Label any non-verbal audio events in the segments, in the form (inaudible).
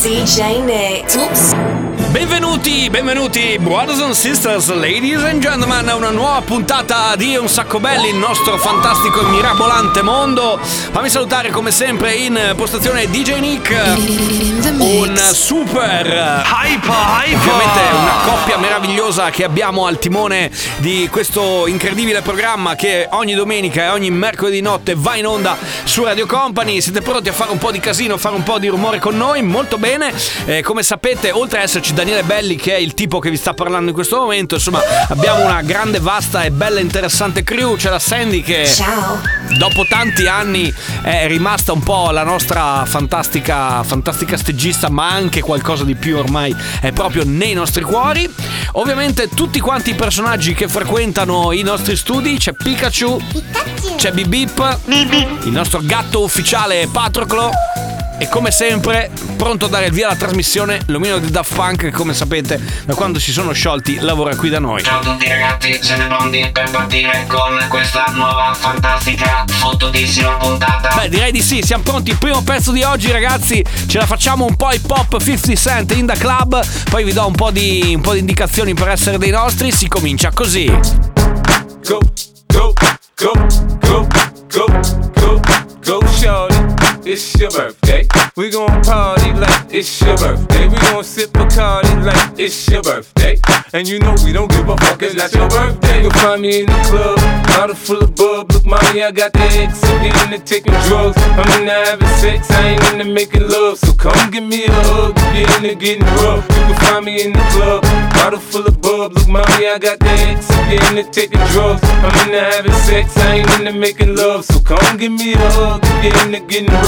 DJ Nick. Oops. Benvenuti, benvenuti, brothers and sisters, ladies and gentlemen, a una nuova puntata di Un Sacco Belli, il nostro fantastico e mirabolante mondo. Fammi salutare come sempre in postazione DJ Nick, un super hyper, hyper, ovviamente una coppia meravigliosa che abbiamo al timone di questo incredibile programma che ogni domenica e ogni mercoledì notte va in onda su Radio Company. Siete pronti a fare un po' di casino, fare un po' di rumore con noi? Molto bene. Eh, come sapete, oltre ad esserci Daniele Belli, che è il tipo che vi sta parlando in questo momento, insomma, abbiamo una grande, vasta e bella interessante crew. C'è la Sandy che Ciao. dopo tanti anni è rimasta un po' la nostra fantastica, fantastica stegista, ma anche qualcosa di più ormai è proprio nei nostri cuori. Ovviamente tutti quanti i personaggi che frequentano i nostri studi, c'è Pikachu, c'è Bip Bip, il nostro gatto ufficiale Patroclo. E come sempre, pronto a dare il via alla trasmissione, l'omino di Daft Punk, che come sapete, da quando si sono sciolti, lavora qui da noi. Ciao a tutti ragazzi, siete pronti per partire con questa nuova fantastica fottutissima puntata? Beh, direi di sì, siamo pronti. Il primo pezzo di oggi, ragazzi, ce la facciamo un po' hip hop 50 Cent in the club. Poi vi do un po' di, un po' di indicazioni per essere dei nostri. Si comincia così. go, go, go, go, go, go, go, shorty. It's your birthday. We gon' party like it's your birthday. We gon' sip Bacardi like it's your birthday. And you know we don't give a fuck, it's not your birthday. You'll find me in the club, bottle full of bub. Look, mommy, I got the X. I'm getting into taking drugs. I'm into having sex, I ain't into making love. So come give me a hug, you're into getting rough. You can find me in the club, bottle full of bub. Look, mommy, I got the X. I'm getting into taking drugs. I'm into having sex, I ain't into making love. So come give me a hug, you're into getting rough.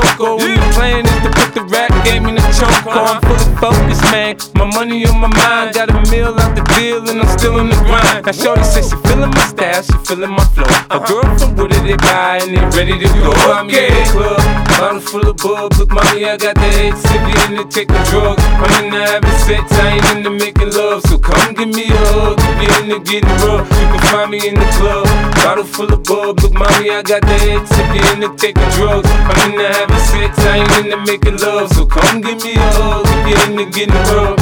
local. When the plan is to put the rap game in the choke. I'm fully focused, man. My money on my mind, got a meal out the deal, and I'm still in the grind. Now, Shorty says she feeling my style, she feeling my flow. A girl from Wooded, they buy, and they ready to go. I'm in the club, bottle full of bub. Look, mommy, I got the X, if you into taking drugs. I'm into having sex, I ain't into making love. So come give me a hug, if you into getting rough. You can find me in the club, bottle full of bub. Look, mommy, I got the X, if you into taking drugs. I'm into having sex, I ain't into making love. So come give me a hug, if you into getting rough.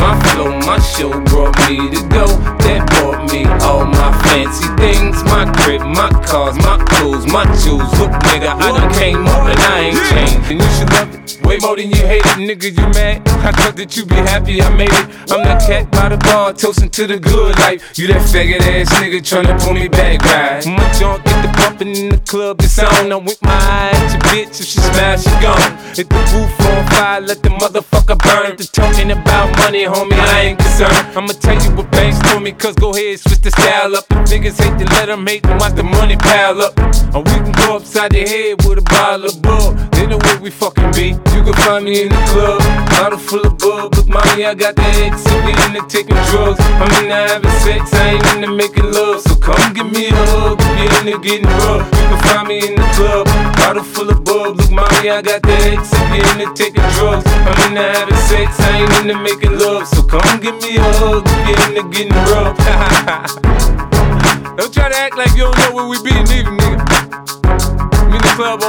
My flow, my show brought me to go. That brought me all my fancy things. My crib, my cars, my clothes, my jewels. Look, nigga, I done came up and I ain't changed. And you should love it way more than you hate it, nigga. You mad? I thought that you be happy I made it. I'm that cat by the bar, toasting to the good life. You that faggot ass nigga tryna pull me back, right? My junk get the bumping in the club, it's on. I'm with my eyes, your bitch. If she smash, she gone. Hit the roof on fire, let the motherfucker burn. The talking about money, homie, I ain't concerned. I'ma tell you what banks told me, cause go ahead, switch the style up. If niggas hate to let them hate, then watch the money pile up. Or we can go upside the head with a bottle of bug. They know where we fucking be. You can find me in the club, bottle full of bug. Look, mommy, I got the X, if we into taking drugs. I'm into having sex, I ain't into making love. So come give me a hug, if you into getting rough. You can find me in the club, bottle full of bug. Look, mommy, I got the X, if you into taking drugs. I'm into having sex, I ain't into making love. So come give me a hug, getting rough. (laughs) don't try to act like you don't know where we be, nigga. The club?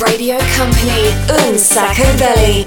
Radio Company. Un Sacco Belly.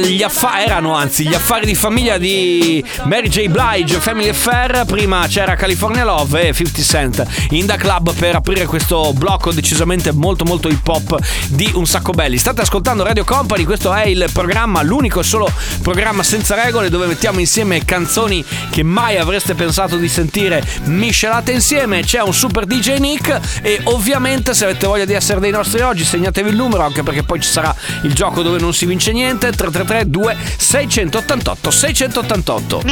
Gli affa- erano anzi gli affari di famiglia di Mary J. Blige, Family Affair. Prima c'era California Love e 50 Cent in Da Club per aprire questo blocco decisamente molto molto hip hop di Un Sacco Belli. State ascoltando Radio Company, questo è il programma, l'unico e solo programma senza regole dove mettiamo insieme canzoni che mai avreste pensato di sentire miscelate insieme. C'è un super DJ Nick e ovviamente se avete voglia di essere dei nostri oggi segnatevi il numero anche perché poi ci sarà il gioco dove non si vince niente 333 2 688 688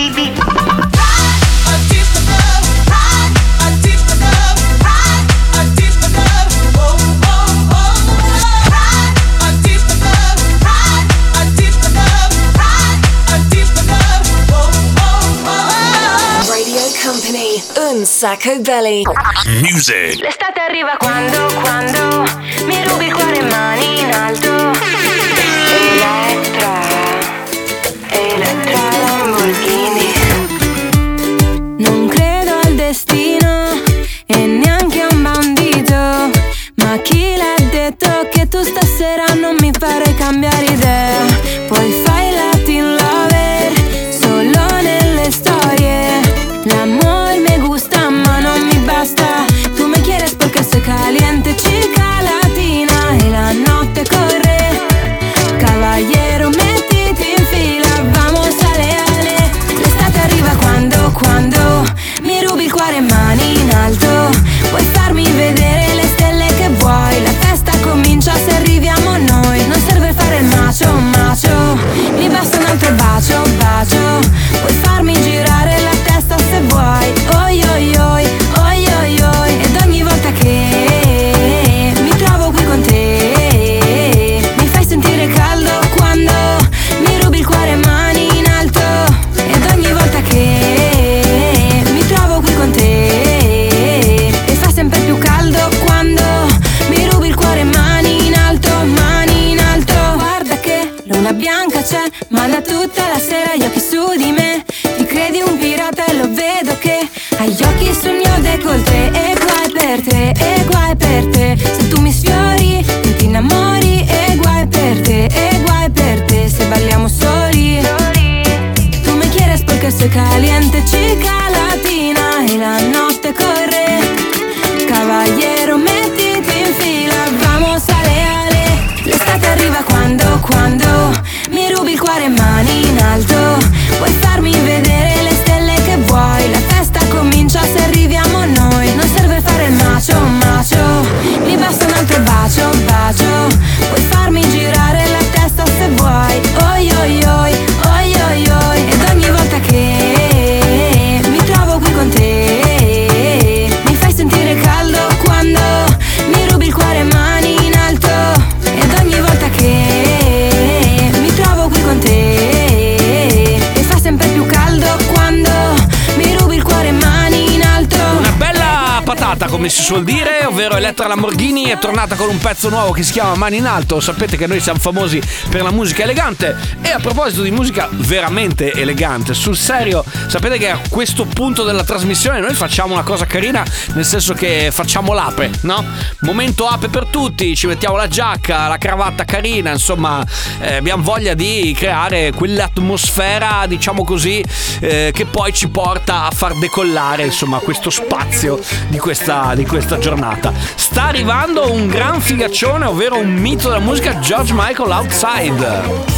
Radio Company Un Sacco Belli. Music. L'estate arriva quando, quando mi rubi il cuore mani in alto. Destino e neanche un bandito. Ma chi l'ha detto che tu stasera non mi farai cambiare idea? el ovvero Elettra Lamborghini, è tornata con un pezzo nuovo che si chiama Mani in Alto. Sapete che noi siamo famosi per la musica elegante. E a proposito di musica veramente elegante, sul serio, sapete che a questo punto della trasmissione noi facciamo una cosa carina, nel senso che facciamo l'ape, no? Momento ape per tutti, ci mettiamo la giacca, la cravatta carina, insomma, eh, abbiamo voglia di creare quell'atmosfera, diciamo così, eh, che poi ci porta a far decollare, insomma, questo spazio di questa, di questa giornata musica. Sta arrivando un gran figaccione, ovvero un mito della musica, George Michael Outside.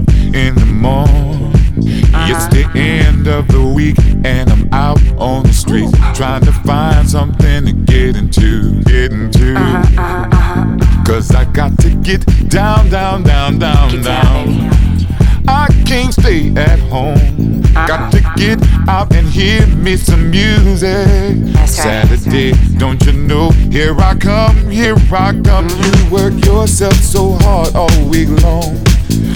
up in the morning. It's the end of the week and I'm out on the streets trying to find something to get into, get into. Cause I got to get down, down, down, down, down. I can't stay at home. Got to get out and hear me some music. Saturday, don't you know? Here I come, here I come. You work yourself so hard all week long.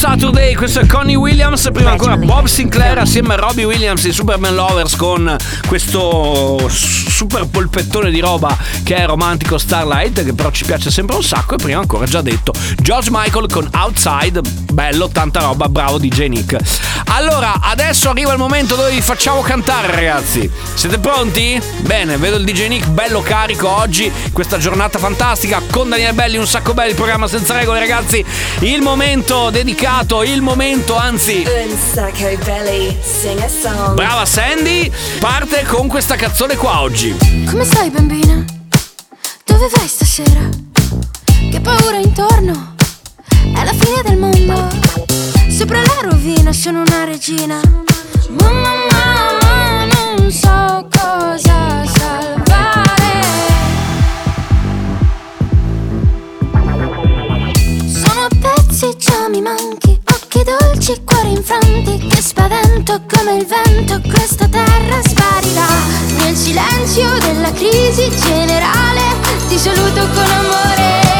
Saturday, questo è Connie Williams, prima ancora Bob Sinclair assieme a Robbie Williams, i Superman Lovers con questo super polpettone di roba che è romantico Starlight, che però ci piace sempre un sacco, e prima ancora già detto George Michael con Outside, bello, tanta roba, bravo DJ Nick. Allora, adesso arriva il momento dove vi facciamo cantare ragazzi, siete pronti? Bene, vedo il DJ Nick bello carico oggi, questa giornata fantastica con Daniele Belli, un sacco belli, il programma senza regole ragazzi, il momento dedicato, il momento anzi Un sacco belly, sing a song. Brava Sandy, parte con questa canzone qua oggi. Come stai bambina? Dove vai stasera? Che paura intorno? È la fine del mondo. Sopra la rovina sono una regina. Mamma, mamma, non so cosa salvare. Sono pezzi, già mi manchi. Occhi dolci, cuori infranti. Che spavento come il vento. Questa terra sparirà. Nel silenzio della crisi generale. Ti saluto con amore.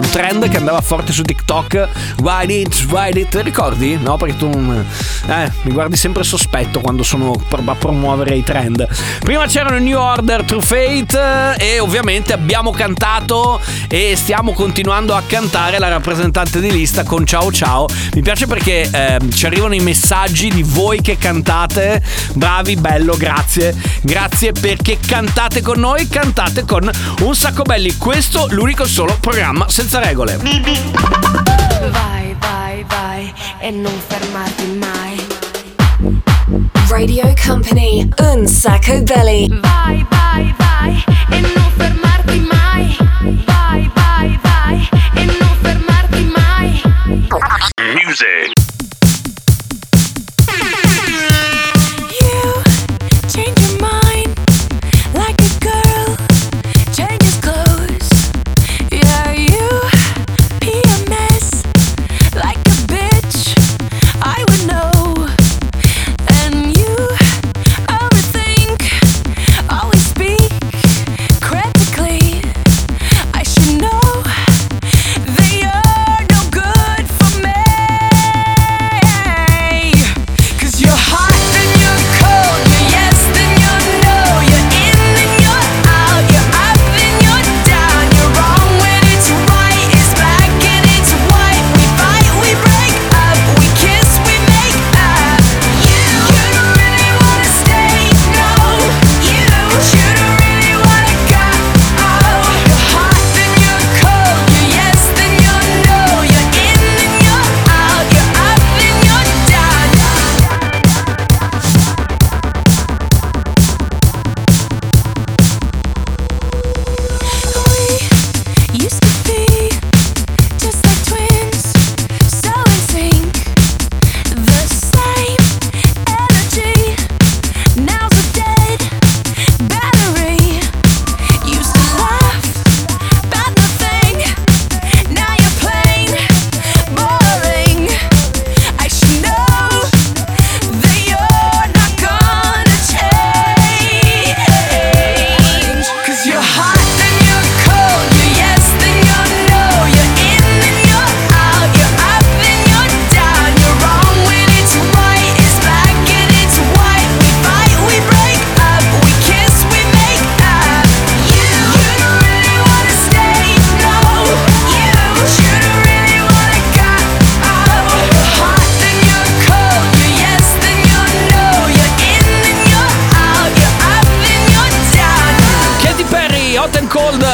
un trend che andava forte su TikTok. Ride it, ride it, ricordi? No, perché tu eh, mi guardi sempre sospetto quando sono a promuovere i trend. Prima c'erano New Order, True Fate eh, e ovviamente abbiamo cantato e stiamo continuando a cantare la rappresentante di lista con Ciao Ciao. Mi piace perché eh, ci arrivano i messaggi di voi che cantate. Bravi, bello, grazie. Grazie perché cantate con noi, cantate con un sacco belli. Questo l'unico solo programma senza senza regole. Vai, vai, vai e non fermarti mai. Radio Company, un sacco belli. Vai, vai, vai e non fermarti mai. Vai, vai, vai e non fermarti mai. Music.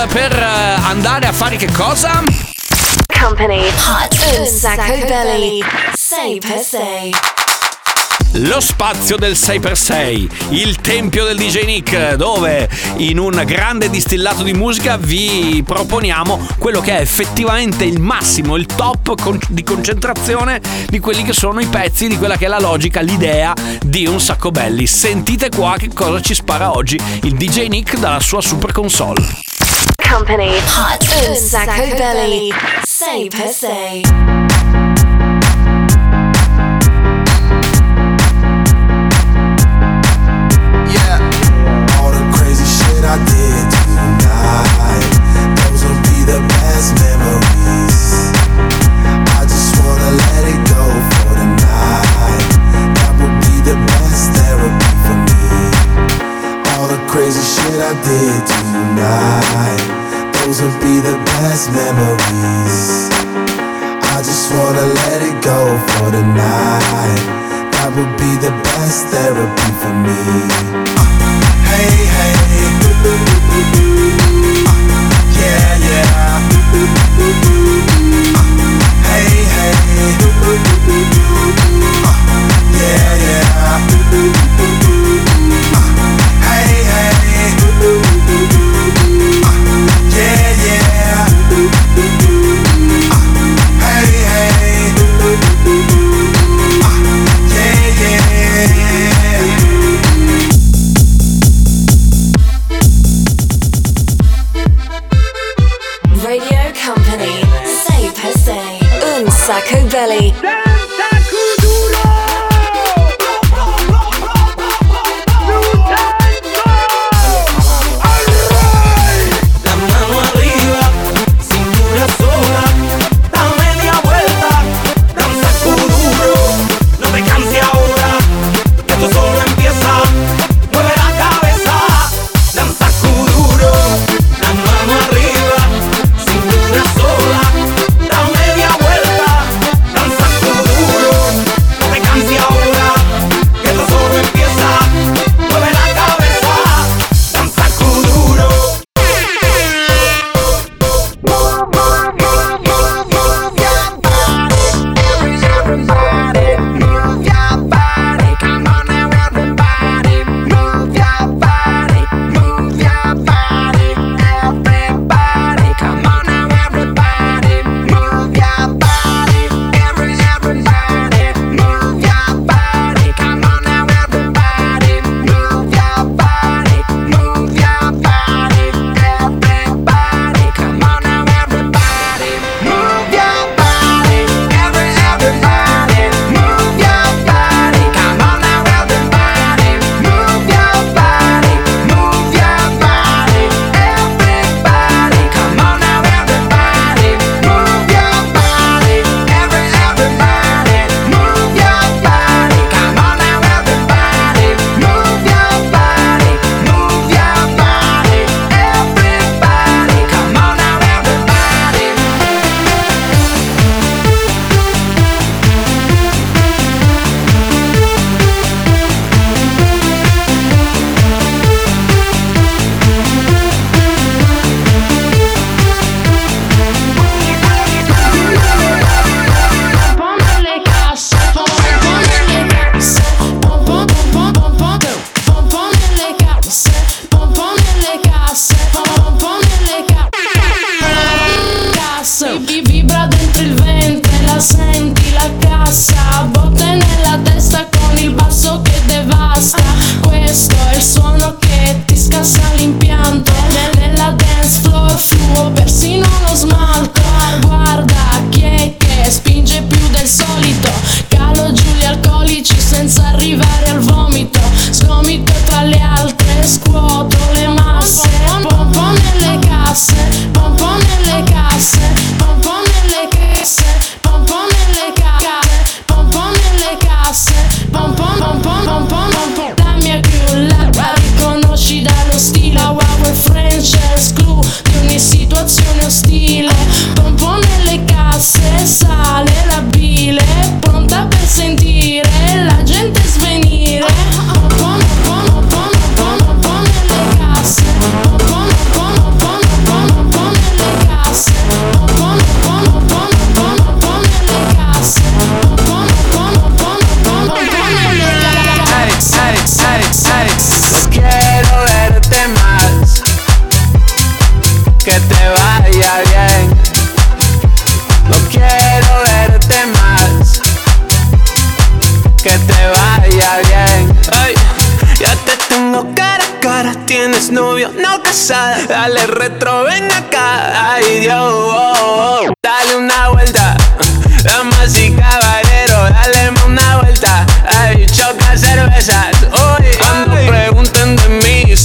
Per eh, andare a fare che cosa? Company. Hot. Un sacco belli. Sei per sei lo spazio del 6x6, il tempio del DJ Nick, dove in un grande distillato di musica vi proponiamo quello che è effettivamente il massimo, il top con- di concentrazione di quelli che sono i pezzi, di quella che è la logica, l'idea di un sacco belli. Sentite qua che cosa ci spara oggi il DJ Nick dalla sua super console. Company Hot un sacco belli 6x6 I did tonight. Those will be the best memories. I just wanna let it go for the night. That would be the best therapy for me. All the crazy shit I did tonight. Those will be the best memories. I just wanna let it go for the night. That would be the best therapy for me. Hey, hey. Yeah, yeah. Uh, hey, hey.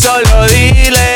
solo dile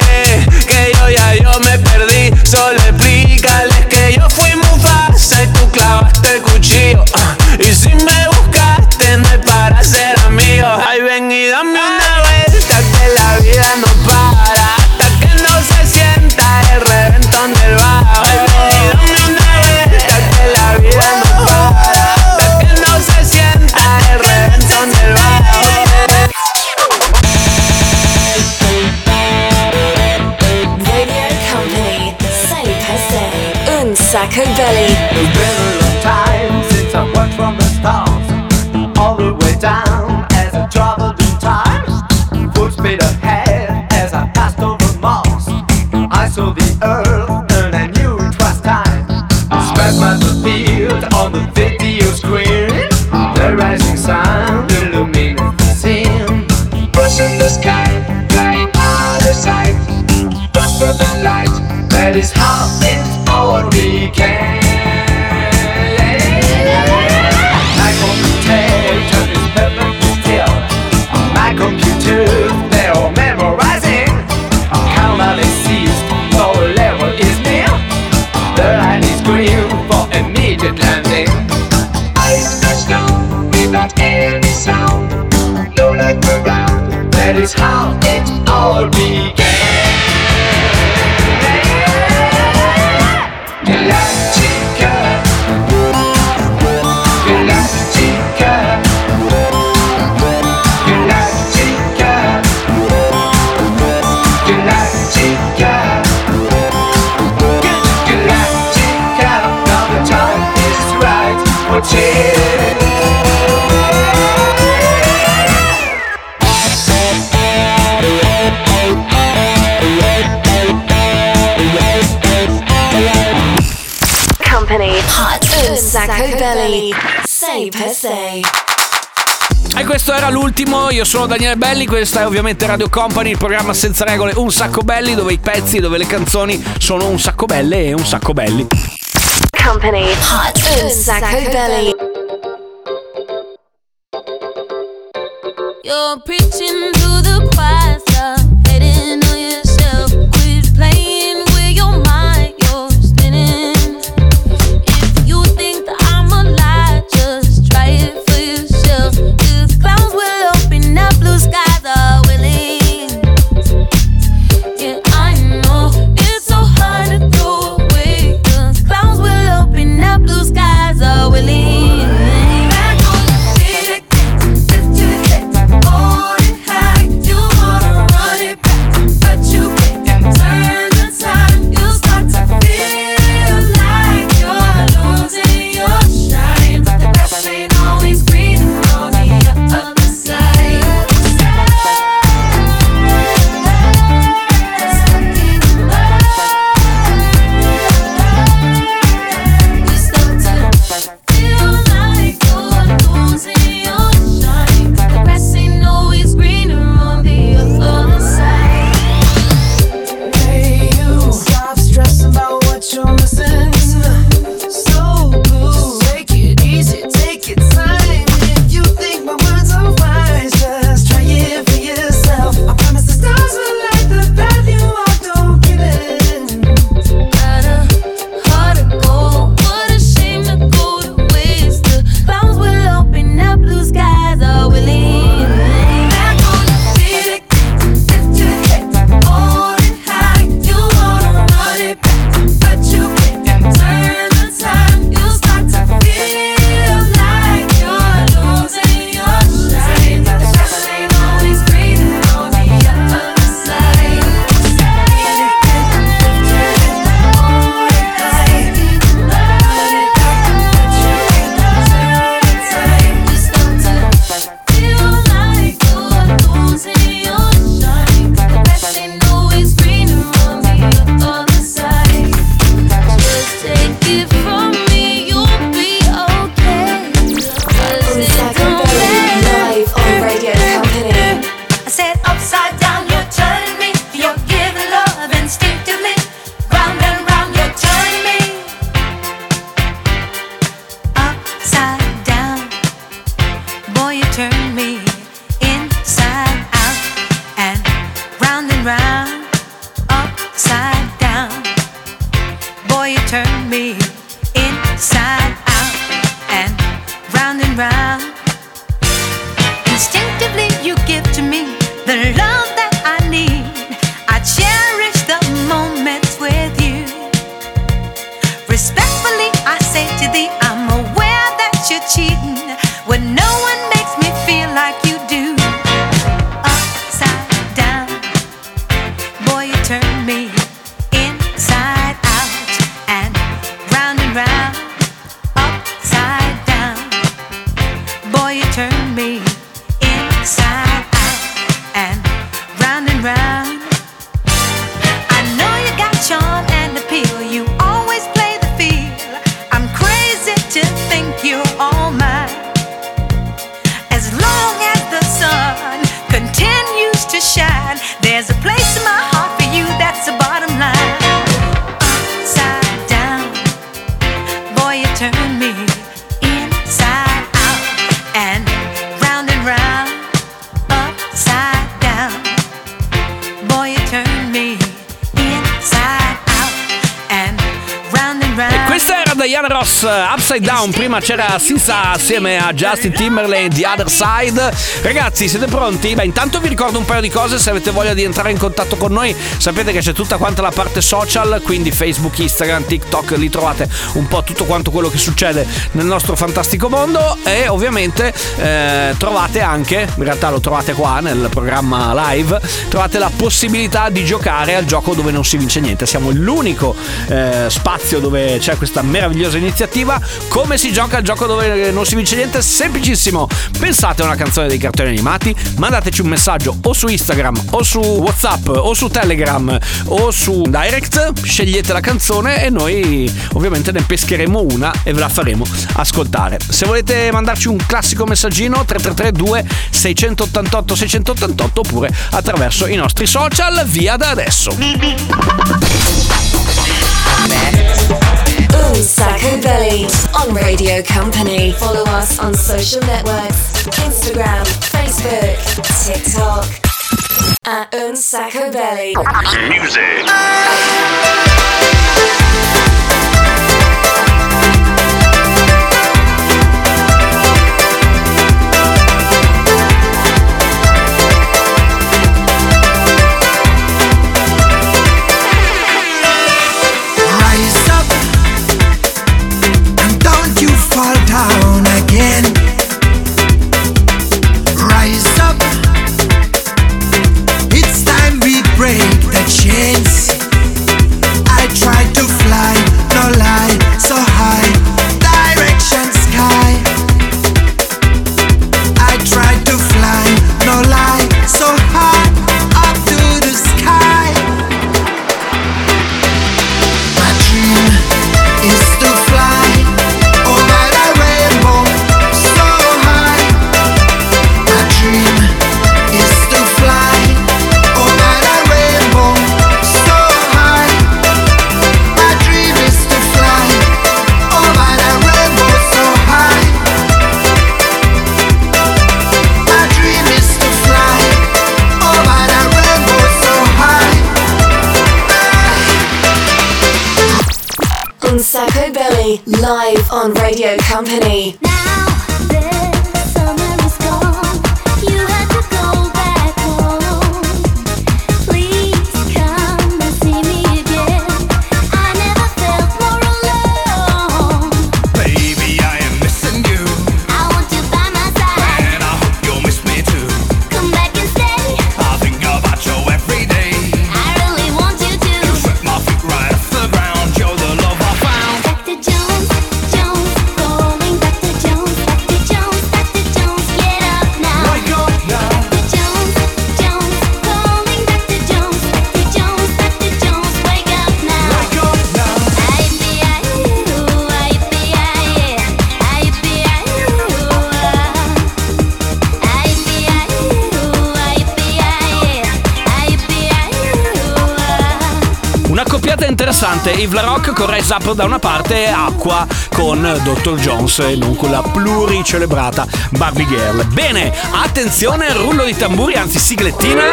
Is how it all began. Belly, sei per sei. E questo era l'ultimo, io sono Daniele Belli, questa è ovviamente Radio Company, il programma senza regole, un sacco belli, dove i pezzi, dove le canzoni sono un sacco belle e un sacco belli. Company Hot, un sacco belli. You're preaching Uh, Upside Down, prima c'era Sisa assieme a Justin Timberlake The Other Side. Ragazzi, siete pronti? Beh, intanto vi ricordo un paio di cose, se avete voglia di entrare in contatto con noi, sapete che c'è tutta quanta la parte social, quindi Facebook, Instagram, TikTok, lì trovate un po' tutto quanto quello che succede nel nostro fantastico mondo e ovviamente eh, trovate anche, in realtà lo trovate qua nel programma live, trovate la possibilità di giocare al gioco dove non si vince niente. Siamo l'unico eh, spazio dove c'è questa meravigliosa iniziativa. Come si gioca al gioco dove non si vince niente? Semplicissimo. Pensate a una canzone dei cartoni animati, mandateci un messaggio o su Instagram o su WhatsApp o su Telegram o su Direct, scegliete la canzone e noi ovviamente ne pescheremo una e ve la faremo ascoltare. Se volete mandarci un classico messaggino 3332 688 688 oppure attraverso i nostri social via da adesso. Un Sacco Belly on Radio Company. Follow us on social networks Instagram, Facebook, TikTok. At Un Sacco Belly. Music. On Radio Company. Interessante, Yves Rock con Rise Up da una parte e Acqua con Dr. Jones e non con la pluricelebrata Barbie Girl. Bene, attenzione, rullo di tamburi, anzi siglettina.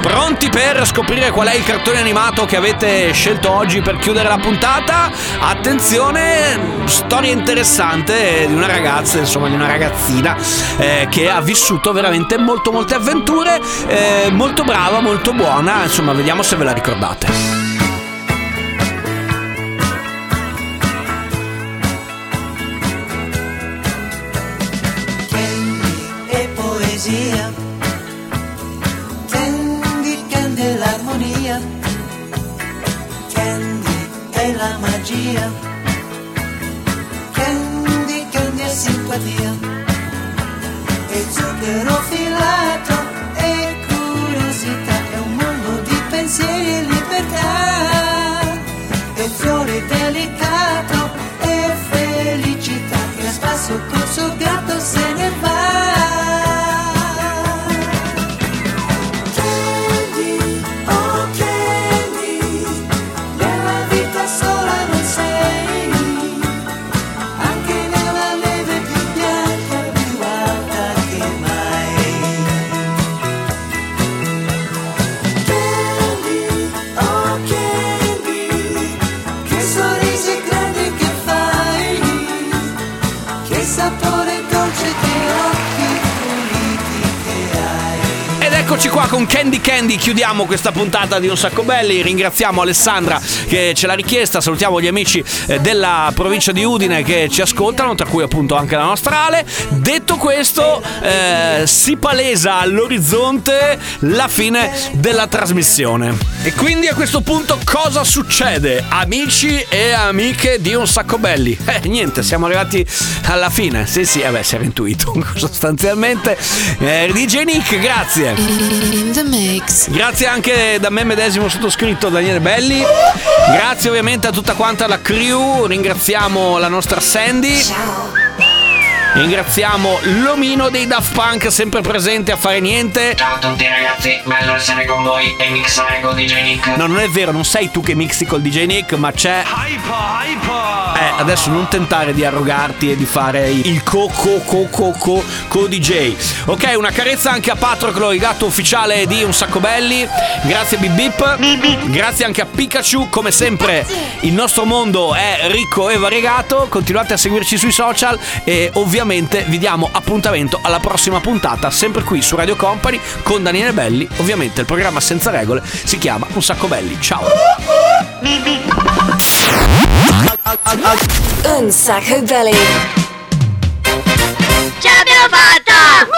Pronti per scoprire qual è il cartone animato che avete scelto oggi per chiudere la puntata? Attenzione, storia interessante di una ragazza, insomma di una ragazzina eh, che ha vissuto veramente molto molte avventure, eh, molto brava, molto buona, insomma vediamo se ve la ricordate. Candy, chiudiamo questa puntata di Un Sacco Belli, ringraziamo Alessandra che ce l'ha richiesta, salutiamo gli amici eh, della provincia di Udine che ci ascoltano, tra cui appunto anche la nostra Ale. Detto questo, eh, si palesa all'orizzonte la fine della trasmissione. E quindi a questo punto cosa succede? Amici e amiche di Un Sacco Belli. Eh, niente, siamo arrivati alla fine. Sì, sì, beh, si era intuito (laughs) sostanzialmente. Eh, DJ Nick, grazie. In the mix. Grazie anche da me medesimo sottoscritto Daniele Belli. Grazie ovviamente a tutta quanta la crew. Ringraziamo la nostra Sandy. Ringraziamo l'omino dei Daft Punk sempre presente a fare niente. Ciao a tutti ragazzi, bello essere con voi e mixare con DJ Nick. No, non è vero, non sei tu che mixi col DJ Nick, ma c'è. Eh, adesso non tentare di arrogarti e di fare il co co co co co co DJ. Ok, una carezza anche a Patroclo, il gatto ufficiale di Un Sacco Belli. Grazie Bip Bip. Grazie anche a Pikachu. Come sempre, il nostro mondo è ricco e variegato. Continuate a seguirci sui social e ovviamente ovviamente vi diamo appuntamento alla prossima puntata, sempre qui su Radio Company con Daniele Belli. Ovviamente il programma senza regole si chiama Un sacco belli. Ciao. Un sacco belli. Ce l'abbiamo fatta!